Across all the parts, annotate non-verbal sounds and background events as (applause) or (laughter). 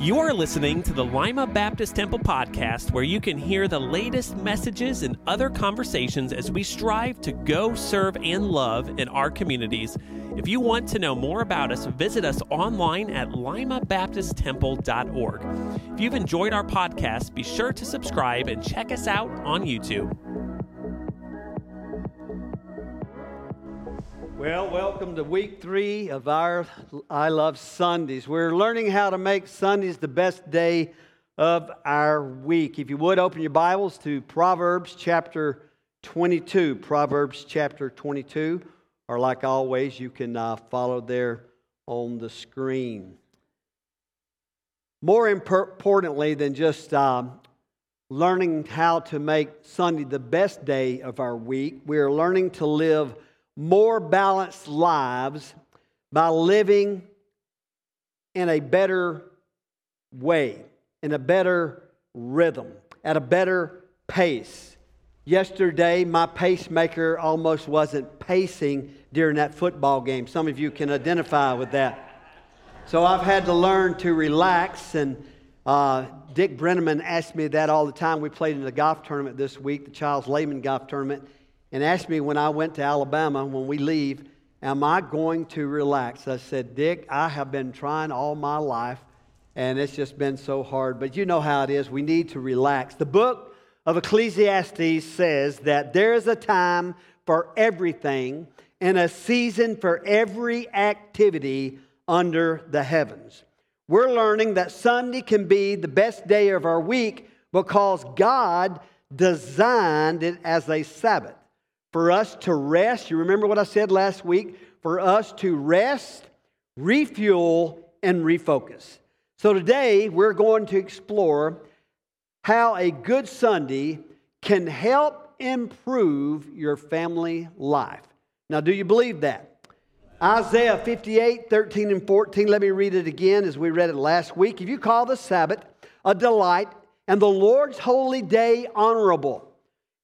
You are listening to the Lima Baptist Temple podcast, where you can hear the latest messages and other conversations as we strive to go, serve, and love in our communities. If you want to know more about us, visit us online at limabaptisttemple.org. If you've enjoyed our podcast, be sure to subscribe and check us out on YouTube. Well, welcome to week three of our I Love Sundays. We're learning how to make Sundays the best day of our week. If you would, open your Bibles to Proverbs chapter 22. Proverbs chapter 22, or like always, you can uh, follow there on the screen. More importantly than just um, learning how to make Sunday the best day of our week, we are learning to live more balanced lives by living in a better way, in a better rhythm, at a better pace. Yesterday, my pacemaker almost wasn't pacing during that football game. Some of you can identify with that. So I've had to learn to relax. And uh, Dick Brenneman asked me that all the time. We played in the golf tournament this week, the Charles Lehman Golf Tournament and asked me when I went to Alabama, when we leave, am I going to relax? I said, Dick, I have been trying all my life, and it's just been so hard. But you know how it is. We need to relax. The book of Ecclesiastes says that there is a time for everything and a season for every activity under the heavens. We're learning that Sunday can be the best day of our week because God designed it as a Sabbath for us to rest. You remember what I said last week? For us to rest, refuel, and refocus. So today we're going to explore how a good Sunday can help improve your family life. Now, do you believe that? Isaiah 58, 13, and 14. Let me read it again as we read it last week. If you call the Sabbath a delight and the Lord's holy day honorable,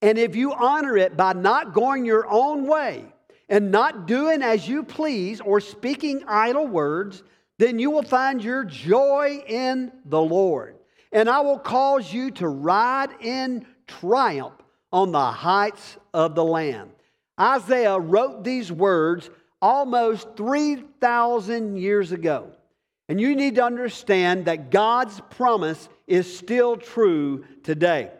and if you honor it by not going your own way and not doing as you please or speaking idle words, then you will find your joy in the Lord. And I will cause you to ride in triumph on the heights of the land. Isaiah wrote these words almost 3,000 years ago. And you need to understand that God's promise is still true today.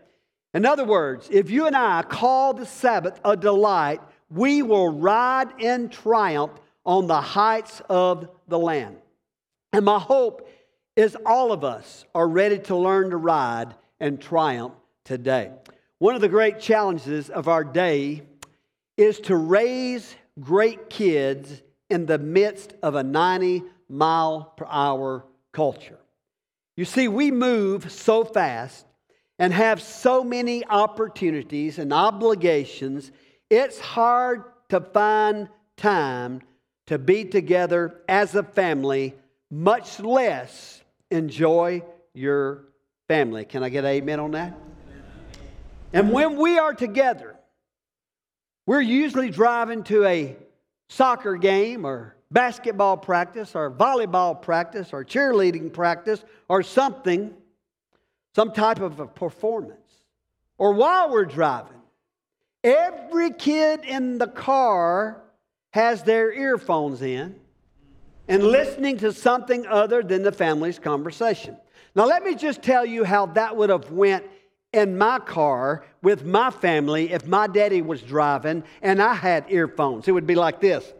In other words, if you and I call the Sabbath a delight, we will ride in triumph on the heights of the land. And my hope is all of us are ready to learn to ride and triumph today. One of the great challenges of our day is to raise great kids in the midst of a 90 mile per hour culture. You see, we move so fast and have so many opportunities and obligations, it's hard to find time to be together as a family, much less enjoy your family. Can I get amen on that? And when we are together, we're usually driving to a soccer game or basketball practice or volleyball practice or cheerleading practice or something some type of a performance, or while we're driving. Every kid in the car has their earphones in and listening to something other than the family's conversation. Now let me just tell you how that would have went in my car with my family if my daddy was driving and I had earphones. It would be like this.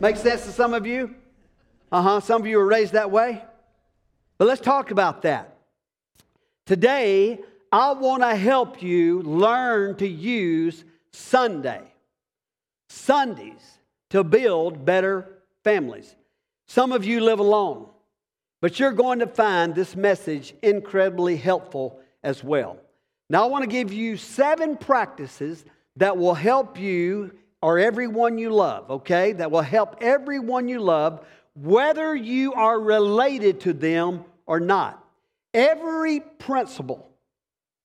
Make sense to some of you? Uh-huh. Some of you were raised that way. But let's talk about that. Today, I want to help you learn to use Sunday, Sundays, to build better families. Some of you live alone, but you're going to find this message incredibly helpful as well. Now, I want to give you seven practices that will help you or everyone you love, okay? That will help everyone you love, whether you are related to them or not. Every principle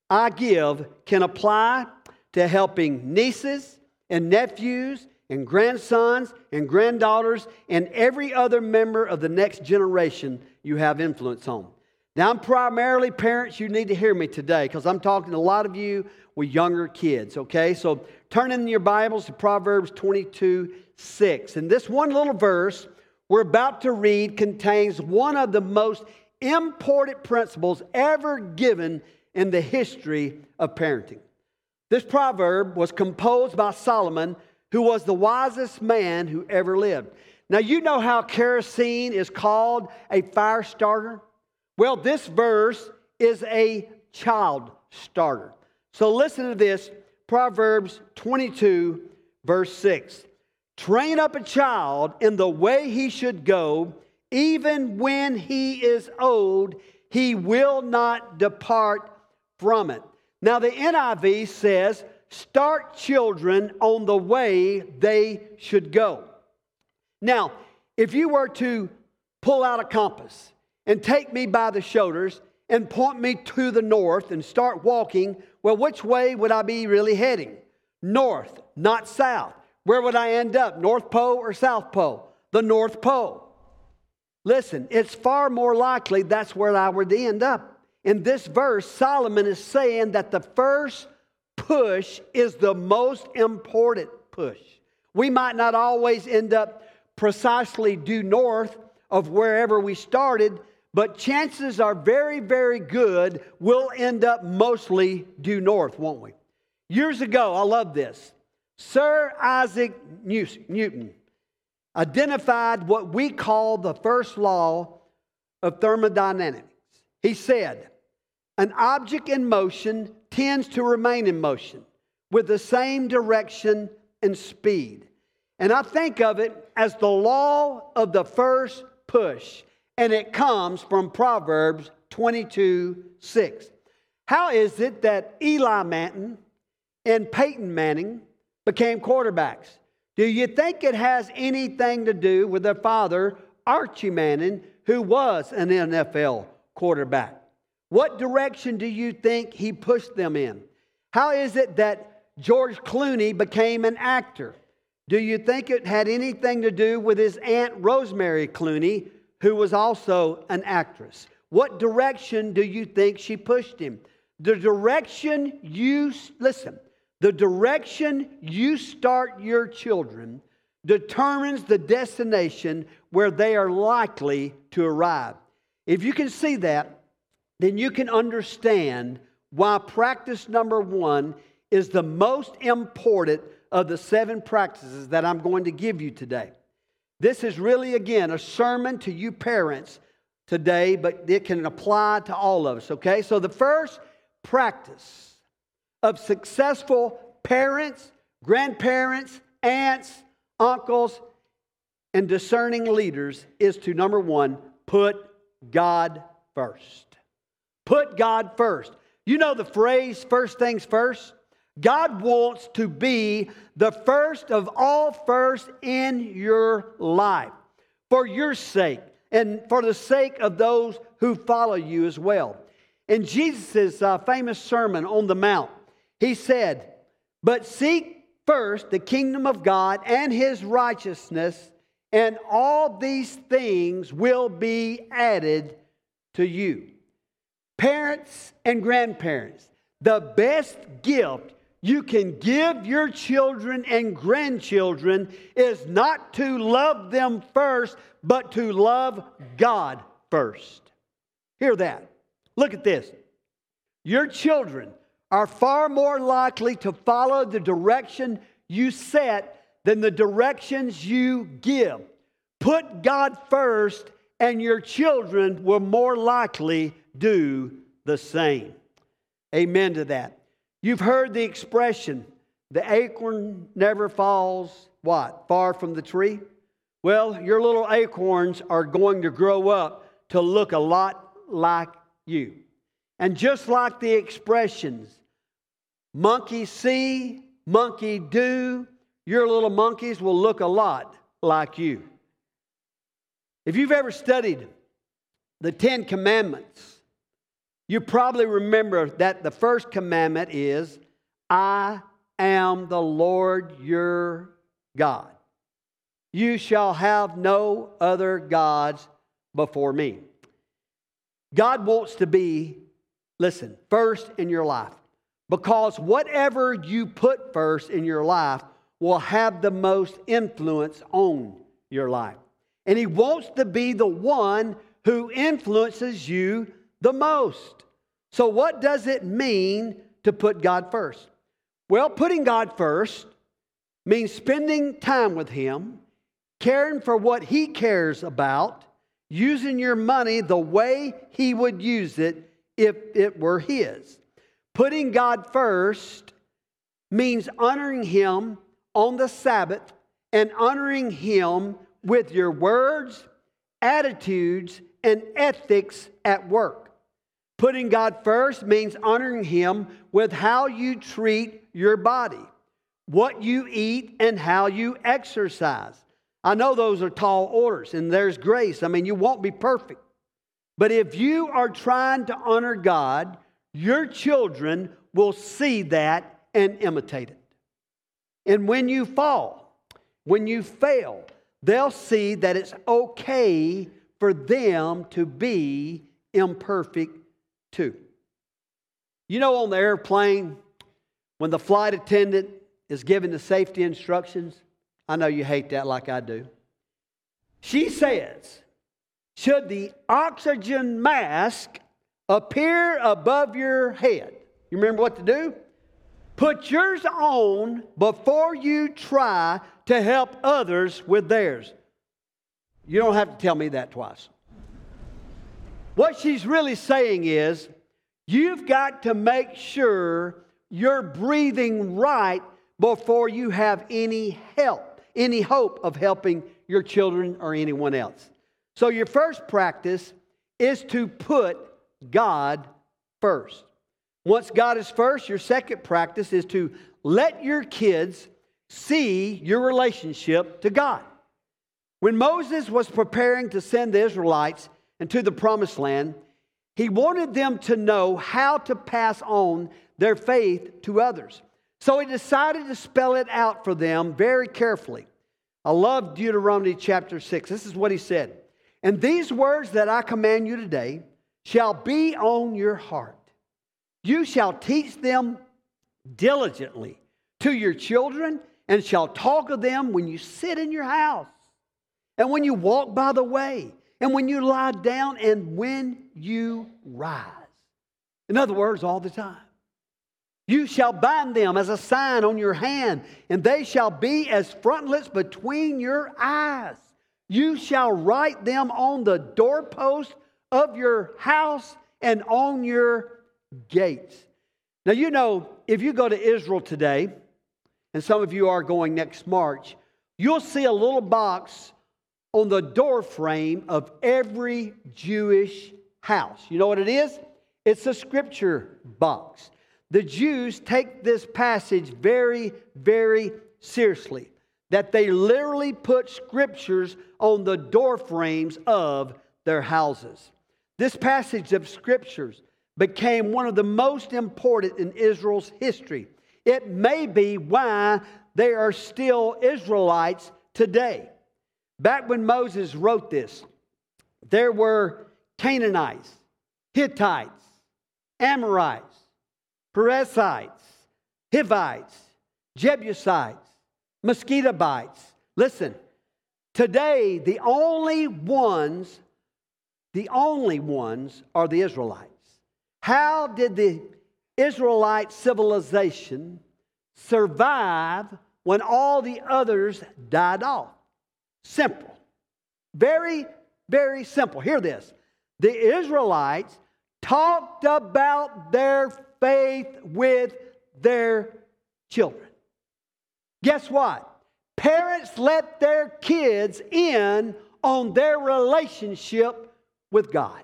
I give can apply to helping nieces and nephews and grandsons and granddaughters and every other member of the next generation you have influence on. Now, I'm primarily parents, you need to hear me today because I'm talking to a lot of you with younger kids, okay? So turn in your Bibles to Proverbs 22 6. And this one little verse we're about to read contains one of the most important principles ever given in the history of parenting. This proverb was composed by Solomon, who was the wisest man who ever lived. Now, you know how kerosene is called a fire starter? Well, this verse is a child starter. So listen to this Proverbs 22, verse 6. Train up a child in the way he should go, even when he is old, he will not depart from it. Now, the NIV says, start children on the way they should go. Now, if you were to pull out a compass and take me by the shoulders and point me to the north and start walking, well, which way would I be really heading? North, not south. Where would I end up? North Pole or South Pole? The North Pole. Listen, it's far more likely that's where I would end up. In this verse, Solomon is saying that the first push is the most important push. We might not always end up precisely due north of wherever we started, but chances are very, very good we'll end up mostly due north, won't we? Years ago, I love this. Sir Isaac Newton identified what we call the first law of thermodynamics. He said, An object in motion tends to remain in motion with the same direction and speed. And I think of it as the law of the first push, and it comes from Proverbs 22 6. How is it that Eli Manning and Peyton Manning became quarterbacks? Do you think it has anything to do with their father, Archie Manning, who was an NFL quarterback? What direction do you think he pushed them in? How is it that George Clooney became an actor? Do you think it had anything to do with his aunt Rosemary Clooney, who was also an actress? What direction do you think she pushed him? The direction you, listen, the direction you start your children determines the destination where they are likely to arrive. If you can see that, then you can understand why practice number one is the most important of the seven practices that I'm going to give you today. This is really, again, a sermon to you parents today, but it can apply to all of us, okay? So the first practice of successful parents, grandparents, aunts, uncles, and discerning leaders is to number one, put God first. Put God first. You know the phrase, first things first? God wants to be the first of all first in your life for your sake and for the sake of those who follow you as well. In Jesus' uh, famous Sermon on the Mount, he said, But seek first the kingdom of God and his righteousness, and all these things will be added to you. Parents and grandparents, the best gift you can give your children and grandchildren is not to love them first, but to love God first. Hear that. Look at this. Your children are far more likely to follow the direction you set than the directions you give. Put God first, and your children will more likely do the same. Amen to that. You've heard the expression, the acorn never falls, what? Far from the tree? Well, your little acorns are going to grow up to look a lot like you. And just like the expressions, monkey see, monkey do, your little monkeys will look a lot like you. If you've ever studied the Ten Commandments, you probably remember that the first commandment is, I am the Lord your God. You shall have no other gods before me. God wants to be, listen, first in your life. Because whatever you put first in your life will have the most influence on your life. And He wants to be the one who influences you the most. So, what does it mean to put God first? Well, putting God first means spending time with Him, caring for what He cares about, using your money the way He would use it if it were His. Putting God first means honoring Him on the Sabbath and honoring Him with your words, attitudes, and ethics at work. Putting God first means honoring Him with how you treat your body, what you eat, and how you exercise. I know those are tall orders, and there's grace. I mean, you won't be perfect. But if you are trying to honor God, your children will see that and imitate it. And when you fall, when you fail, they'll see that it's okay for them to be imperfect too. You know, on the airplane, when the flight attendant is giving the safety instructions, I know you hate that like I do. She says, Should the oxygen mask appear above your head? You remember what to do? Put yours on before you try to help others with theirs. You don't have to tell me that twice. What she's really saying is, you've got to make sure you're breathing right before you have any help, any hope of helping your children or anyone else. So, your first practice is to put God first. Once God is first, your second practice is to let your kids see your relationship to God. When Moses was preparing to send the Israelites into the promised land, he wanted them to know how to pass on their faith to others. So he decided to spell it out for them very carefully. I love Deuteronomy chapter 6. This is what he said. And these words that I command you today shall be on your heart. You shall teach them diligently to your children and shall talk of them when you sit in your house and when you walk by the way and when you lie down and when you rise. In other words, all the time. You shall bind them as a sign on your hand, and they shall be as frontlets between your eyes. You shall write them on the doorpost of your house and on your gates. Now, you know, if you go to Israel today, and some of you are going next March, you'll see a little box on the door frame of every Jewish house. You know what it is? It's a scripture box. The Jews take this passage very, very seriously, that they literally put scriptures on the door frames of their houses. This passage of scriptures became one of the most important in Israel's history. It may be why they are still Israelites today. Back when Moses wrote this, there were Canaanites, Hittites, Amorites, Perizzites, Hivites, Jebusites, Mosquitobites. Listen, today the only ones, the only ones are the Israelites. How did the Israelite civilization survive when all the others died off? Simple. Very, very simple. Hear this. The Israelites talked about their faith with their children. Guess what? Parents let their kids in on their relationship with God.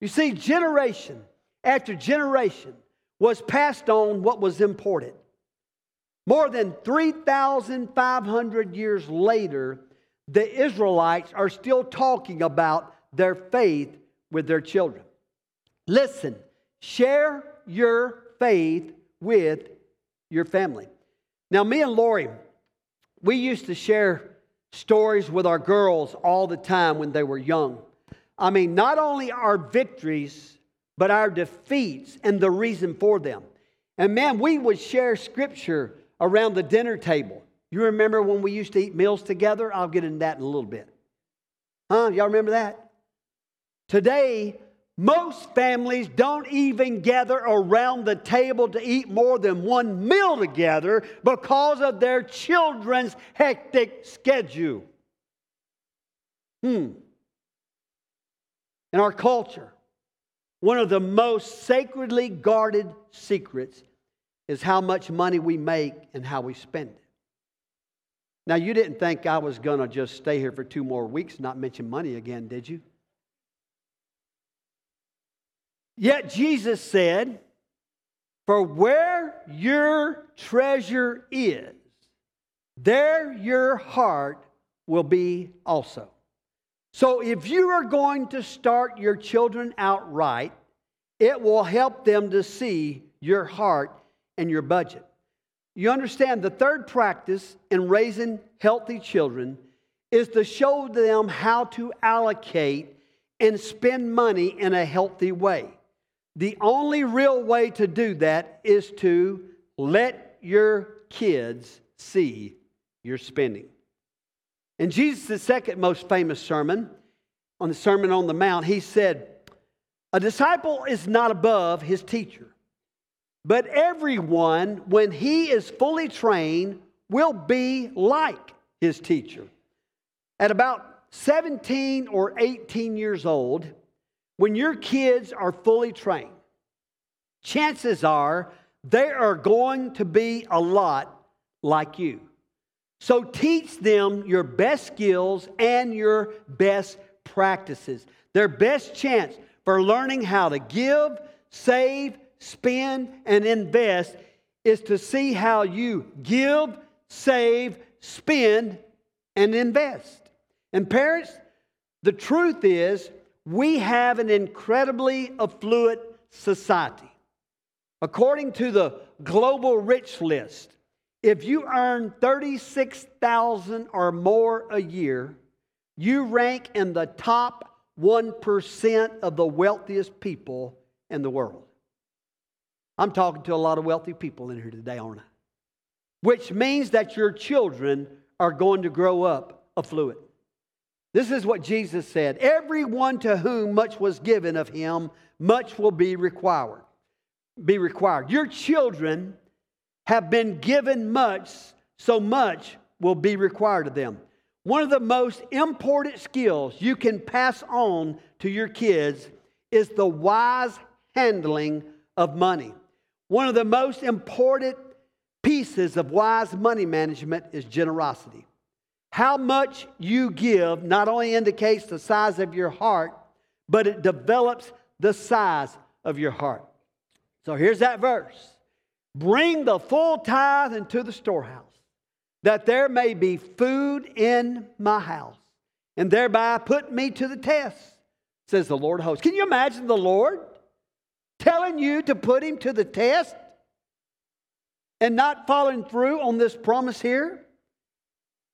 You see, generation after generation was passed on what was important. More than 3,500 years later, the Israelites are still talking about their faith with their children. Listen, share your faith with your family. Now, me and Lori, we used to share stories with our girls all the time when they were young. I mean, not only our victories, but our defeats and the reason for them. And man, we would share scripture around the dinner table. You remember when we used to eat meals together? I'll get into that in a little bit. Huh? Y'all remember that? Today, most families don't even gather around the table to eat more than one meal together because of their children's hectic schedule. Hmm. In our culture, one of the most sacredly guarded secrets is how much money we make and how we spend it. Now, you didn't think I was going to just stay here for two more weeks and not mention money again, did you? Yet Jesus said, For where your treasure is, there your heart will be also. So if you are going to start your children out right, it will help them to see your heart and your budget. You understand the third practice in raising healthy children is to show them how to allocate and spend money in a healthy way. The only real way to do that is to let your kids see your spending. In Jesus' second most famous sermon, on the Sermon on the Mount, he said, A disciple is not above his teacher, but everyone, when he is fully trained, will be like his teacher. At about 17 or 18 years old, when your kids are fully trained, chances are they are going to be a lot like you. So teach them your best skills and your best practices. Their best chance for learning how to give, save, spend, and invest is to see how you give, save, spend, and invest. And parents, the truth is, we have an incredibly affluent society. According to the Global Rich List, if you earn 36,000 or more a year, you rank in the top 1% of the wealthiest people in the world. I'm talking to a lot of wealthy people in here today, aren't I? Which means that your children are going to grow up affluent. This is what Jesus said Everyone to whom much was given of him, much will be required. Be required. Your children have been given much, so much will be required of them. One of the most important skills you can pass on to your kids is the wise handling of money. One of the most important pieces of wise money management is generosity. How much you give not only indicates the size of your heart, but it develops the size of your heart. So here's that verse Bring the full tithe into the storehouse, that there may be food in my house, and thereby put me to the test, says the Lord of hosts. Can you imagine the Lord telling you to put him to the test and not following through on this promise here?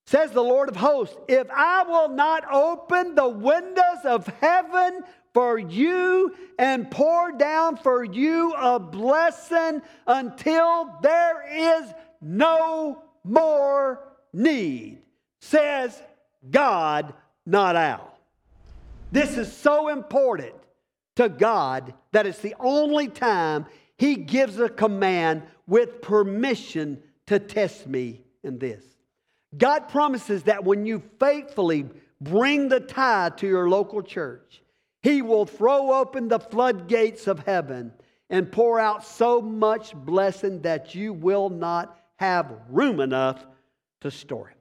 Says the Lord of hosts, if I will not open the windows of heaven for you and pour down for you a blessing until there is no more need, says God, not Al. This is so important to God that it's the only time He gives a command with permission to test me in this. God promises that when you faithfully bring the tithe to your local church, He will throw open the floodgates of heaven and pour out so much blessing that you will not have room enough to store it.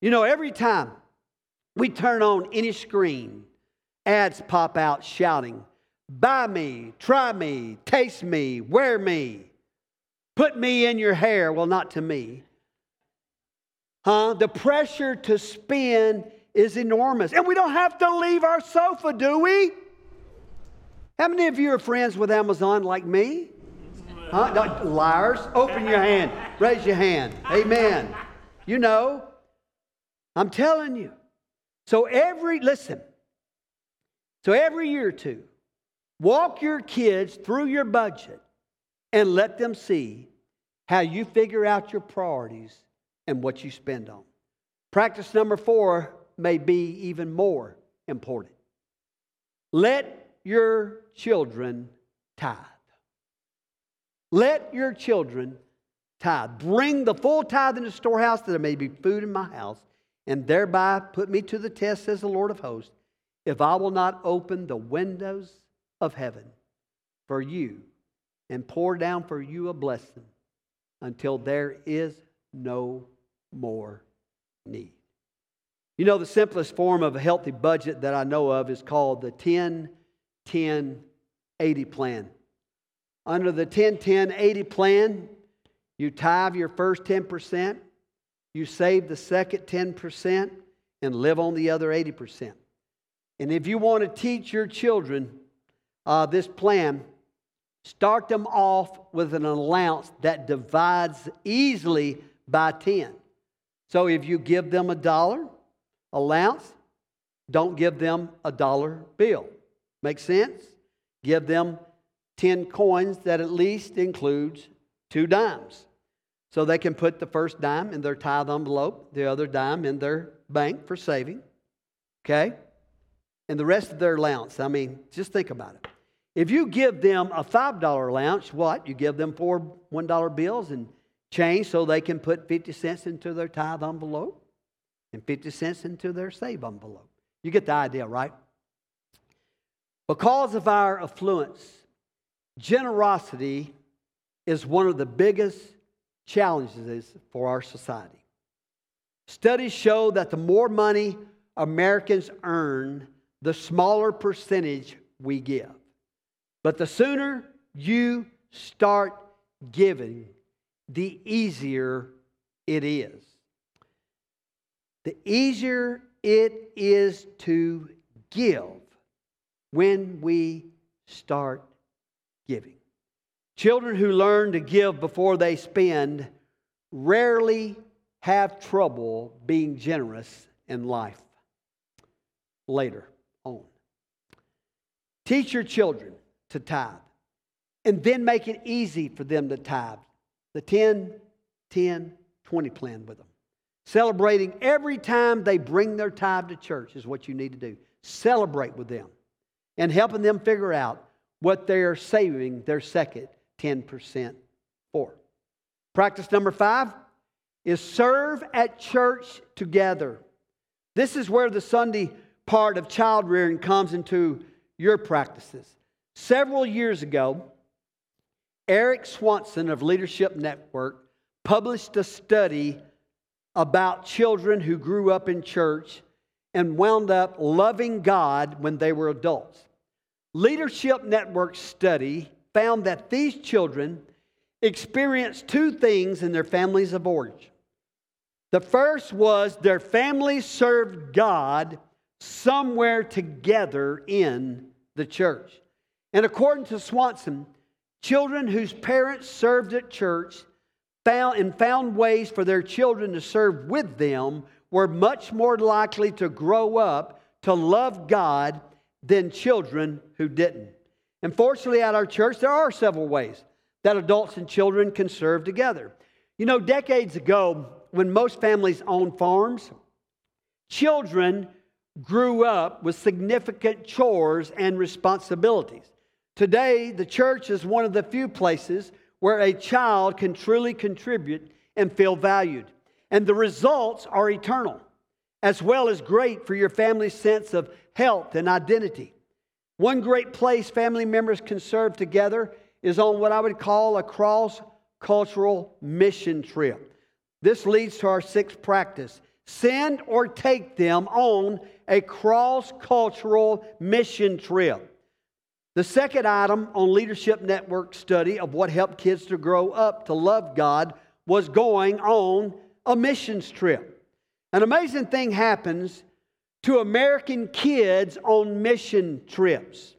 You know, every time we turn on any screen, ads pop out shouting, Buy me, try me, taste me, wear me, put me in your hair. Well, not to me. Huh? The pressure to spend is enormous. And we don't have to leave our sofa, do we? How many of you are friends with Amazon like me? Huh? No, liars, open your hand. Raise your hand. Amen. You know, I'm telling you. So every, listen, So every year or two, walk your kids through your budget and let them see how you figure out your priorities and what you spend on. Practice number four may be even more important. Let your children tithe. Let your children tithe. Bring the full tithe into the storehouse that there may be food in my house, and thereby put me to the test, says the Lord of hosts, if I will not open the windows of heaven for you and pour down for you a blessing until there is no more need. You know, the simplest form of a healthy budget that I know of is called the 10 10 80 plan. Under the 10 10 80 plan, you tithe your first 10%, you save the second 10%, and live on the other 80%. And if you want to teach your children uh, this plan, start them off with an allowance that divides easily by 10. So if you give them a dollar allowance, don't give them a dollar bill. Make sense? Give them 10 coins that at least includes two dimes. So they can put the first dime in their tithe envelope, the other dime in their bank for saving. Okay? And the rest of their allowance. I mean, just think about it. If you give them a $5 allowance, what? You give them four $1 bills and change so they can put 50 cents into their tithe envelope and 50 cents into their save envelope. You get the idea, right? Because of our affluence, generosity is one of the biggest challenges for our society. Studies show that the more money Americans earn, the smaller percentage we give. But the sooner you start giving, the easier it is. The easier it is to give when we start giving. Children who learn to give before they spend rarely have trouble being generous in life later on. Teach your children to tithe and then make it easy for them to tithe. The 10, 10, 20 plan with them. Celebrating every time they bring their tithe to church is what you need to do. Celebrate with them and helping them figure out what they're saving their second 10% for. Practice number five is serve at church together. This is where the Sunday part of child rearing comes into your practices. Several years ago, Eric Swanson of Leadership Network published a study about children who grew up in church and wound up loving God when they were adults. Leadership Network study found that these children experienced two things in their families of origin. The first was their family served God somewhere together in the church. And according to Swanson, children whose parents served at church found and found ways for their children to serve with them were much more likely to grow up to love God than children who didn't. And fortunately, at our church, there are several ways that adults and children can serve together. You know, decades ago, when most families owned farms, children grew up with significant chores and responsibilities. Today, the church is one of the few places where a child can truly contribute and feel valued. And the results are eternal, as well as great for your family's sense of health and identity. One great place family members can serve together is on what I would call a cross cultural mission trip. This leads to our sixth practice send or take them on a cross cultural mission trip. The second item on Leadership Network study of what helped kids to grow up to love God was going on a missions trip. An amazing thing happens to American kids on mission trips.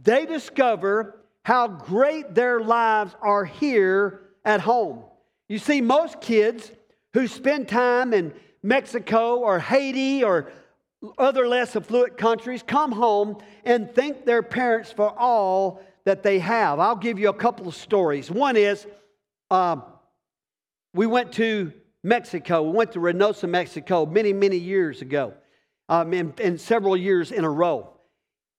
They discover how great their lives are here at home. You see, most kids who spend time in Mexico or Haiti or other less affluent countries come home and thank their parents for all that they have. I'll give you a couple of stories. One is uh, we went to Mexico. We went to Reynosa, Mexico, many, many years ago, um, and, and several years in a row.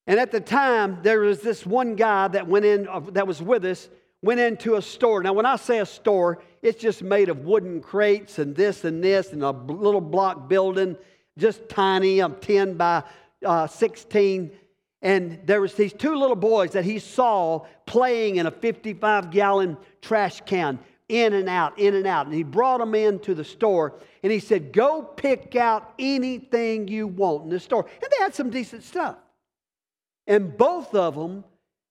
And at the time, there was this one guy that went in, uh, that was with us, went into a store. Now, when I say a store, it's just made of wooden crates and this and this and a little block building, just tiny, um, 10 by uh, 16. And there was these two little boys that he saw playing in a 55 gallon trash can, in and out, in and out. And he brought them into the store and he said, Go pick out anything you want in the store. And they had some decent stuff. And both of them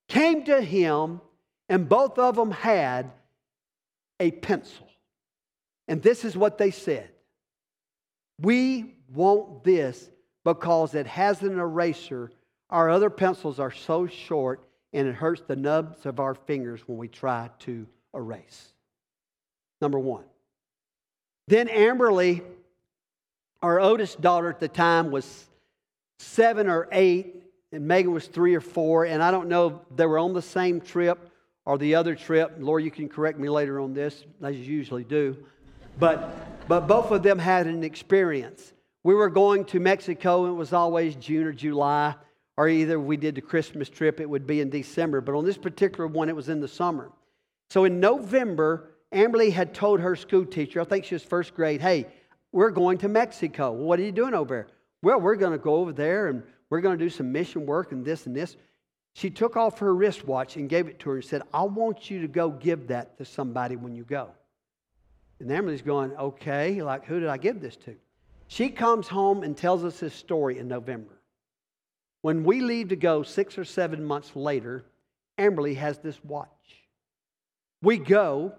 came to him and both of them had a pencil. And this is what they said We want this because it has an eraser. Our other pencils are so short and it hurts the nubs of our fingers when we try to erase. Number one. Then Amberly, our oldest daughter at the time, was seven or eight, and Megan was three or four. And I don't know if they were on the same trip or the other trip. Lord, you can correct me later on this, as you usually do. But, but both of them had an experience. We were going to Mexico, and it was always June or July, or either we did the Christmas trip, it would be in December. But on this particular one, it was in the summer. So in November, Amberly had told her school teacher, I think she was first grade, hey, we're going to Mexico. What are you doing over there? Well, we're going to go over there and we're going to do some mission work and this and this. She took off her wristwatch and gave it to her and said, I want you to go give that to somebody when you go. And Emily's going, okay, like, who did I give this to? She comes home and tells us this story in November. When we leave to go six or seven months later, Amberly has this watch. We go,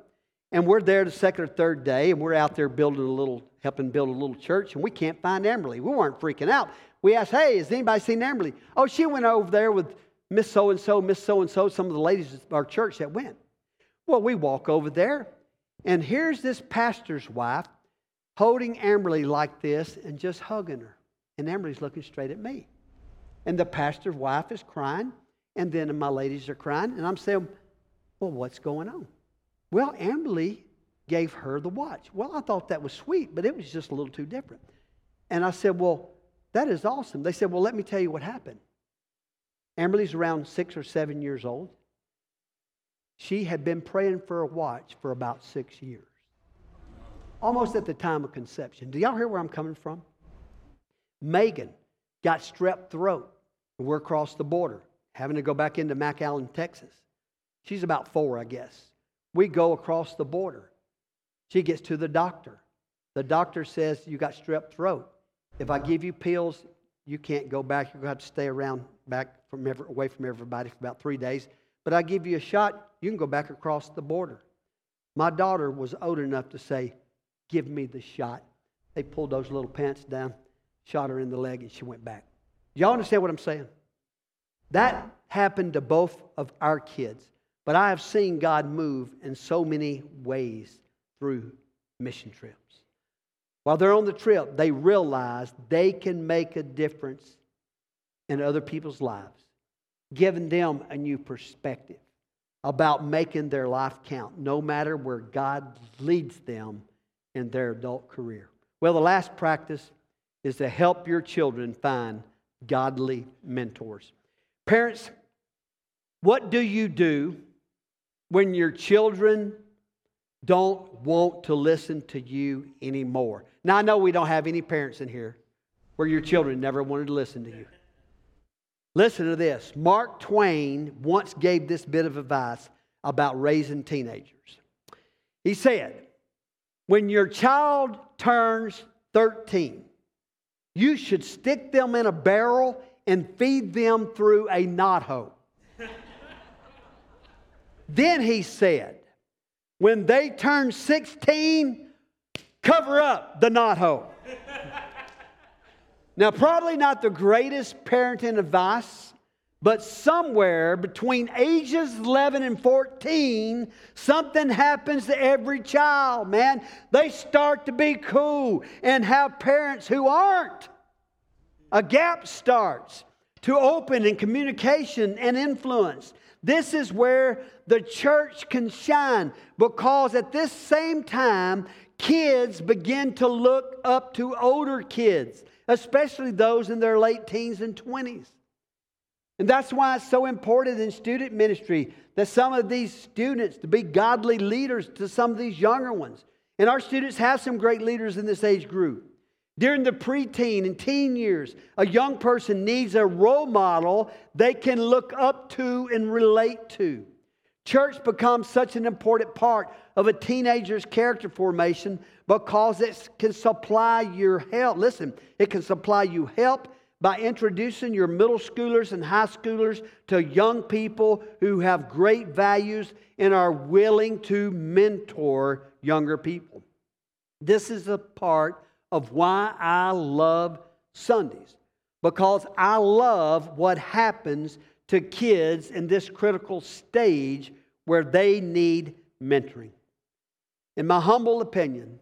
and we're there the second or third day, and we're out there building a little, helping build a little church, and we can't find Amberly. We weren't freaking out. We asked, hey, has anybody seen Amberly? Oh, she went over there with Miss So and so, Miss So and so, some of the ladies of our church that went. Well, we walk over there, and here's this pastor's wife holding Amberly like this and just hugging her. And Amberly's looking straight at me. And the pastor's wife is crying, and then my ladies are crying, and I'm saying, Well, what's going on? Well, Amberly gave her the watch. Well, I thought that was sweet, but it was just a little too different. And I said, Well, that is awesome. They said, Well, let me tell you what happened. Amberly's around six or seven years old. She had been praying for a watch for about six years, almost at the time of conception. Do y'all hear where I'm coming from? Megan got strep throat. We're across the border, having to go back into McAllen, Texas. She's about four, I guess. We go across the border. She gets to the doctor. The doctor says, You got strep throat. If I give you pills, you can't go back. You're going to have to stay around back from every, away from everybody for about three days. But I give you a shot, you can go back across the border. My daughter was old enough to say, Give me the shot. They pulled those little pants down, shot her in the leg, and she went back. Y'all understand what I'm saying? That happened to both of our kids. But I have seen God move in so many ways through mission trips. While they're on the trip, they realize they can make a difference in other people's lives, giving them a new perspective about making their life count, no matter where God leads them in their adult career. Well, the last practice is to help your children find godly mentors. Parents, what do you do when your children don't want to listen to you anymore? Now, I know we don't have any parents in here where your children never wanted to listen to you. Listen to this. Mark Twain once gave this bit of advice about raising teenagers. He said, When your child turns 13, you should stick them in a barrel and feed them through a knothole. (laughs) then he said, When they turn 16, cover up the knothole. (laughs) now, probably not the greatest parenting advice, but somewhere between ages 11 and 14, something happens to every child, man. They start to be cool and have parents who aren't. A gap starts to open in communication and influence. This is where the church can shine because at this same time, kids begin to look up to older kids, especially those in their late teens and 20s. And that's why it's so important in student ministry that some of these students to be godly leaders to some of these younger ones. And our students have some great leaders in this age group. During the preteen and teen years, a young person needs a role model they can look up to and relate to. Church becomes such an important part of a teenager's character formation because it can supply your help. Listen, it can supply you help by introducing your middle schoolers and high schoolers to young people who have great values and are willing to mentor younger people. This is a part of why I love Sundays because I love what happens to kids in this critical stage where they need mentoring. In my humble opinion,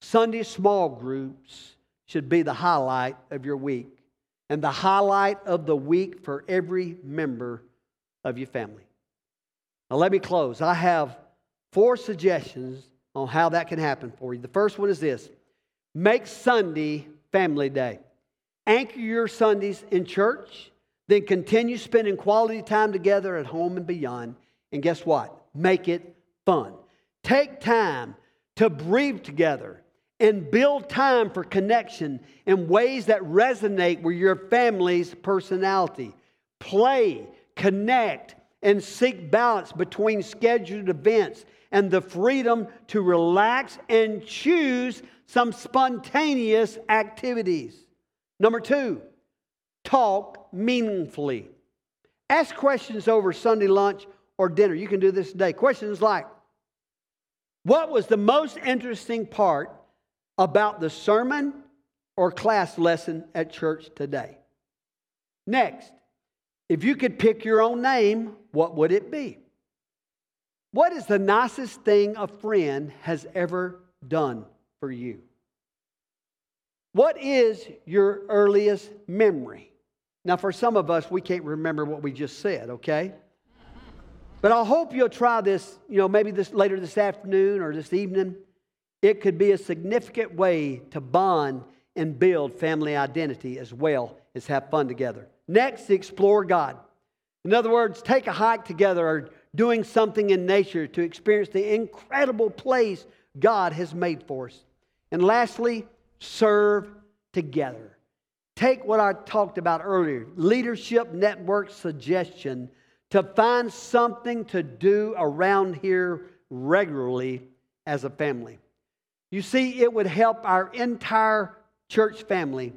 Sunday small groups should be the highlight of your week and the highlight of the week for every member of your family. Now, let me close. I have four suggestions on how that can happen for you. The first one is this make Sunday family day. Anchor your Sundays in church, then continue spending quality time together at home and beyond. And guess what? Make it fun. Take time to breathe together and build time for connection in ways that resonate with your family's personality. Play, connect, and seek balance between scheduled events and the freedom to relax and choose some spontaneous activities. Number two, talk meaningfully. Ask questions over Sunday lunch or dinner. You can do this today. Questions like What was the most interesting part about the sermon or class lesson at church today? Next, if you could pick your own name, what would it be? What is the nicest thing a friend has ever done for you? What is your earliest memory? Now, for some of us, we can't remember what we just said, okay? But I hope you'll try this, you know, maybe this later this afternoon or this evening. It could be a significant way to bond and build family identity as well as have fun together. Next, explore God. In other words, take a hike together or doing something in nature to experience the incredible place God has made for us. And lastly, serve together. Take what I talked about earlier leadership network suggestion to find something to do around here regularly as a family. You see, it would help our entire church family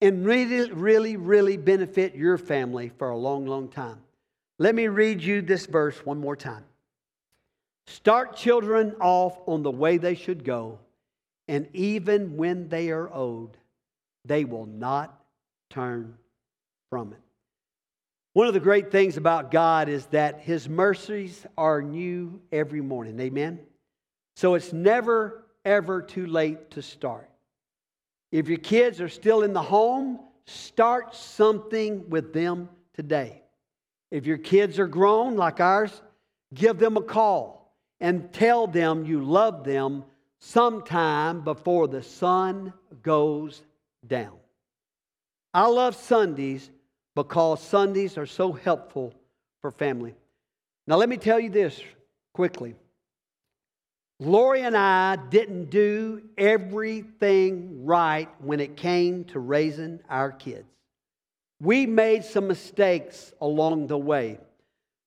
and really, really, really benefit your family for a long, long time. Let me read you this verse one more time. Start children off on the way they should go, and even when they are old, they will not turn from it. One of the great things about God is that His mercies are new every morning. Amen? So it's never, ever too late to start. If your kids are still in the home, start something with them today. If your kids are grown like ours, give them a call and tell them you love them sometime before the sun goes down. I love Sundays because Sundays are so helpful for family. Now, let me tell you this quickly. Lori and I didn't do everything right when it came to raising our kids. We made some mistakes along the way,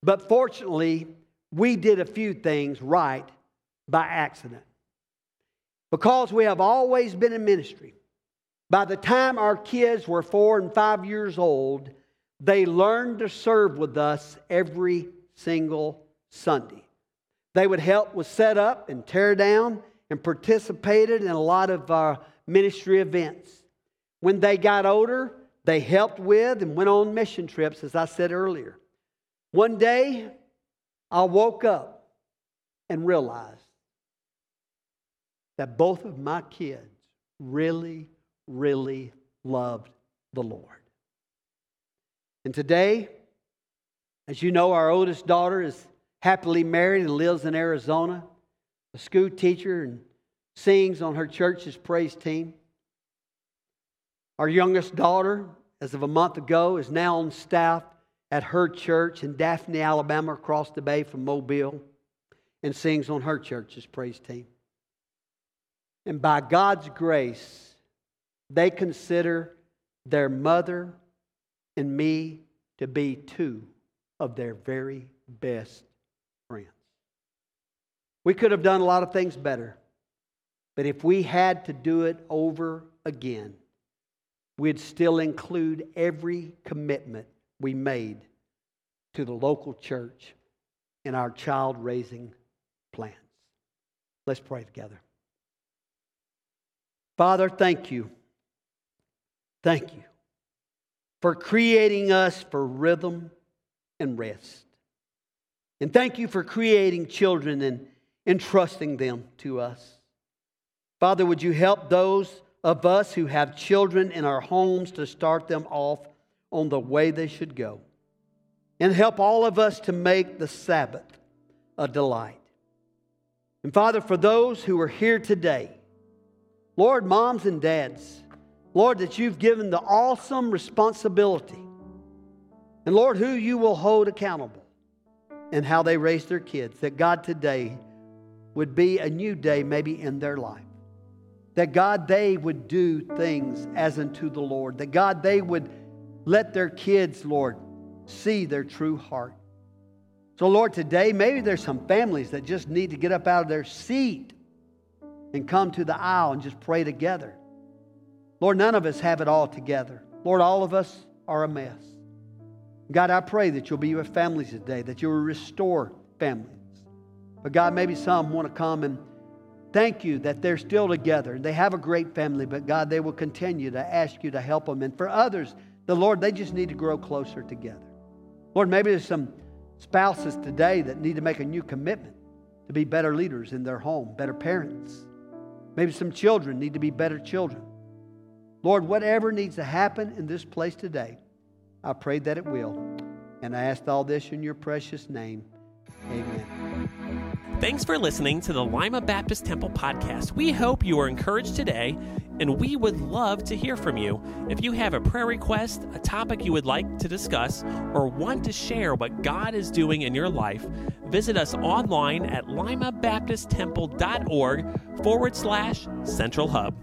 but fortunately, we did a few things right by accident. Because we have always been in ministry, by the time our kids were four and five years old, they learned to serve with us every single Sunday. They would help with set up and tear down and participated in a lot of our ministry events. When they got older, they helped with and went on mission trips, as I said earlier. One day, I woke up and realized that both of my kids really, really loved the Lord. And today, as you know, our oldest daughter is happily married and lives in Arizona, a school teacher and sings on her church's praise team. Our youngest daughter, as of a month ago, is now on staff at her church in Daphne, Alabama, across the bay from Mobile, and sings on her church's praise team. And by God's grace, they consider their mother and me to be two of their very best friends. We could have done a lot of things better, but if we had to do it over again, we'd still include every commitment we made to the local church in our child raising plans. Let's pray together. Father, thank you. Thank you for creating us for rhythm and rest. And thank you for creating children and entrusting them to us. Father, would you help those of us who have children in our homes to start them off on the way they should go? And help all of us to make the Sabbath a delight. And Father, for those who are here today, Lord, moms and dads, Lord, that you've given the awesome responsibility, and Lord, who you will hold accountable and how they raise their kids, that God today would be a new day maybe in their life. That God, they would do things as unto the Lord. That God, they would let their kids, Lord, see their true heart. So, Lord, today maybe there's some families that just need to get up out of their seat and come to the aisle and just pray together. Lord, none of us have it all together. Lord, all of us are a mess. God, I pray that you'll be with families today, that you'll restore families. But God, maybe some want to come and thank you that they're still together. They have a great family, but God, they will continue to ask you to help them. And for others, the Lord, they just need to grow closer together. Lord, maybe there's some spouses today that need to make a new commitment to be better leaders in their home, better parents. Maybe some children need to be better children. Lord, whatever needs to happen in this place today, I pray that it will. And I ask all this in your precious name. Amen. Thanks for listening to the Lima Baptist Temple podcast. We hope you are encouraged today, and we would love to hear from you. If you have a prayer request, a topic you would like to discuss, or want to share what God is doing in your life, visit us online at limabaptisttemple.org forward slash central hub.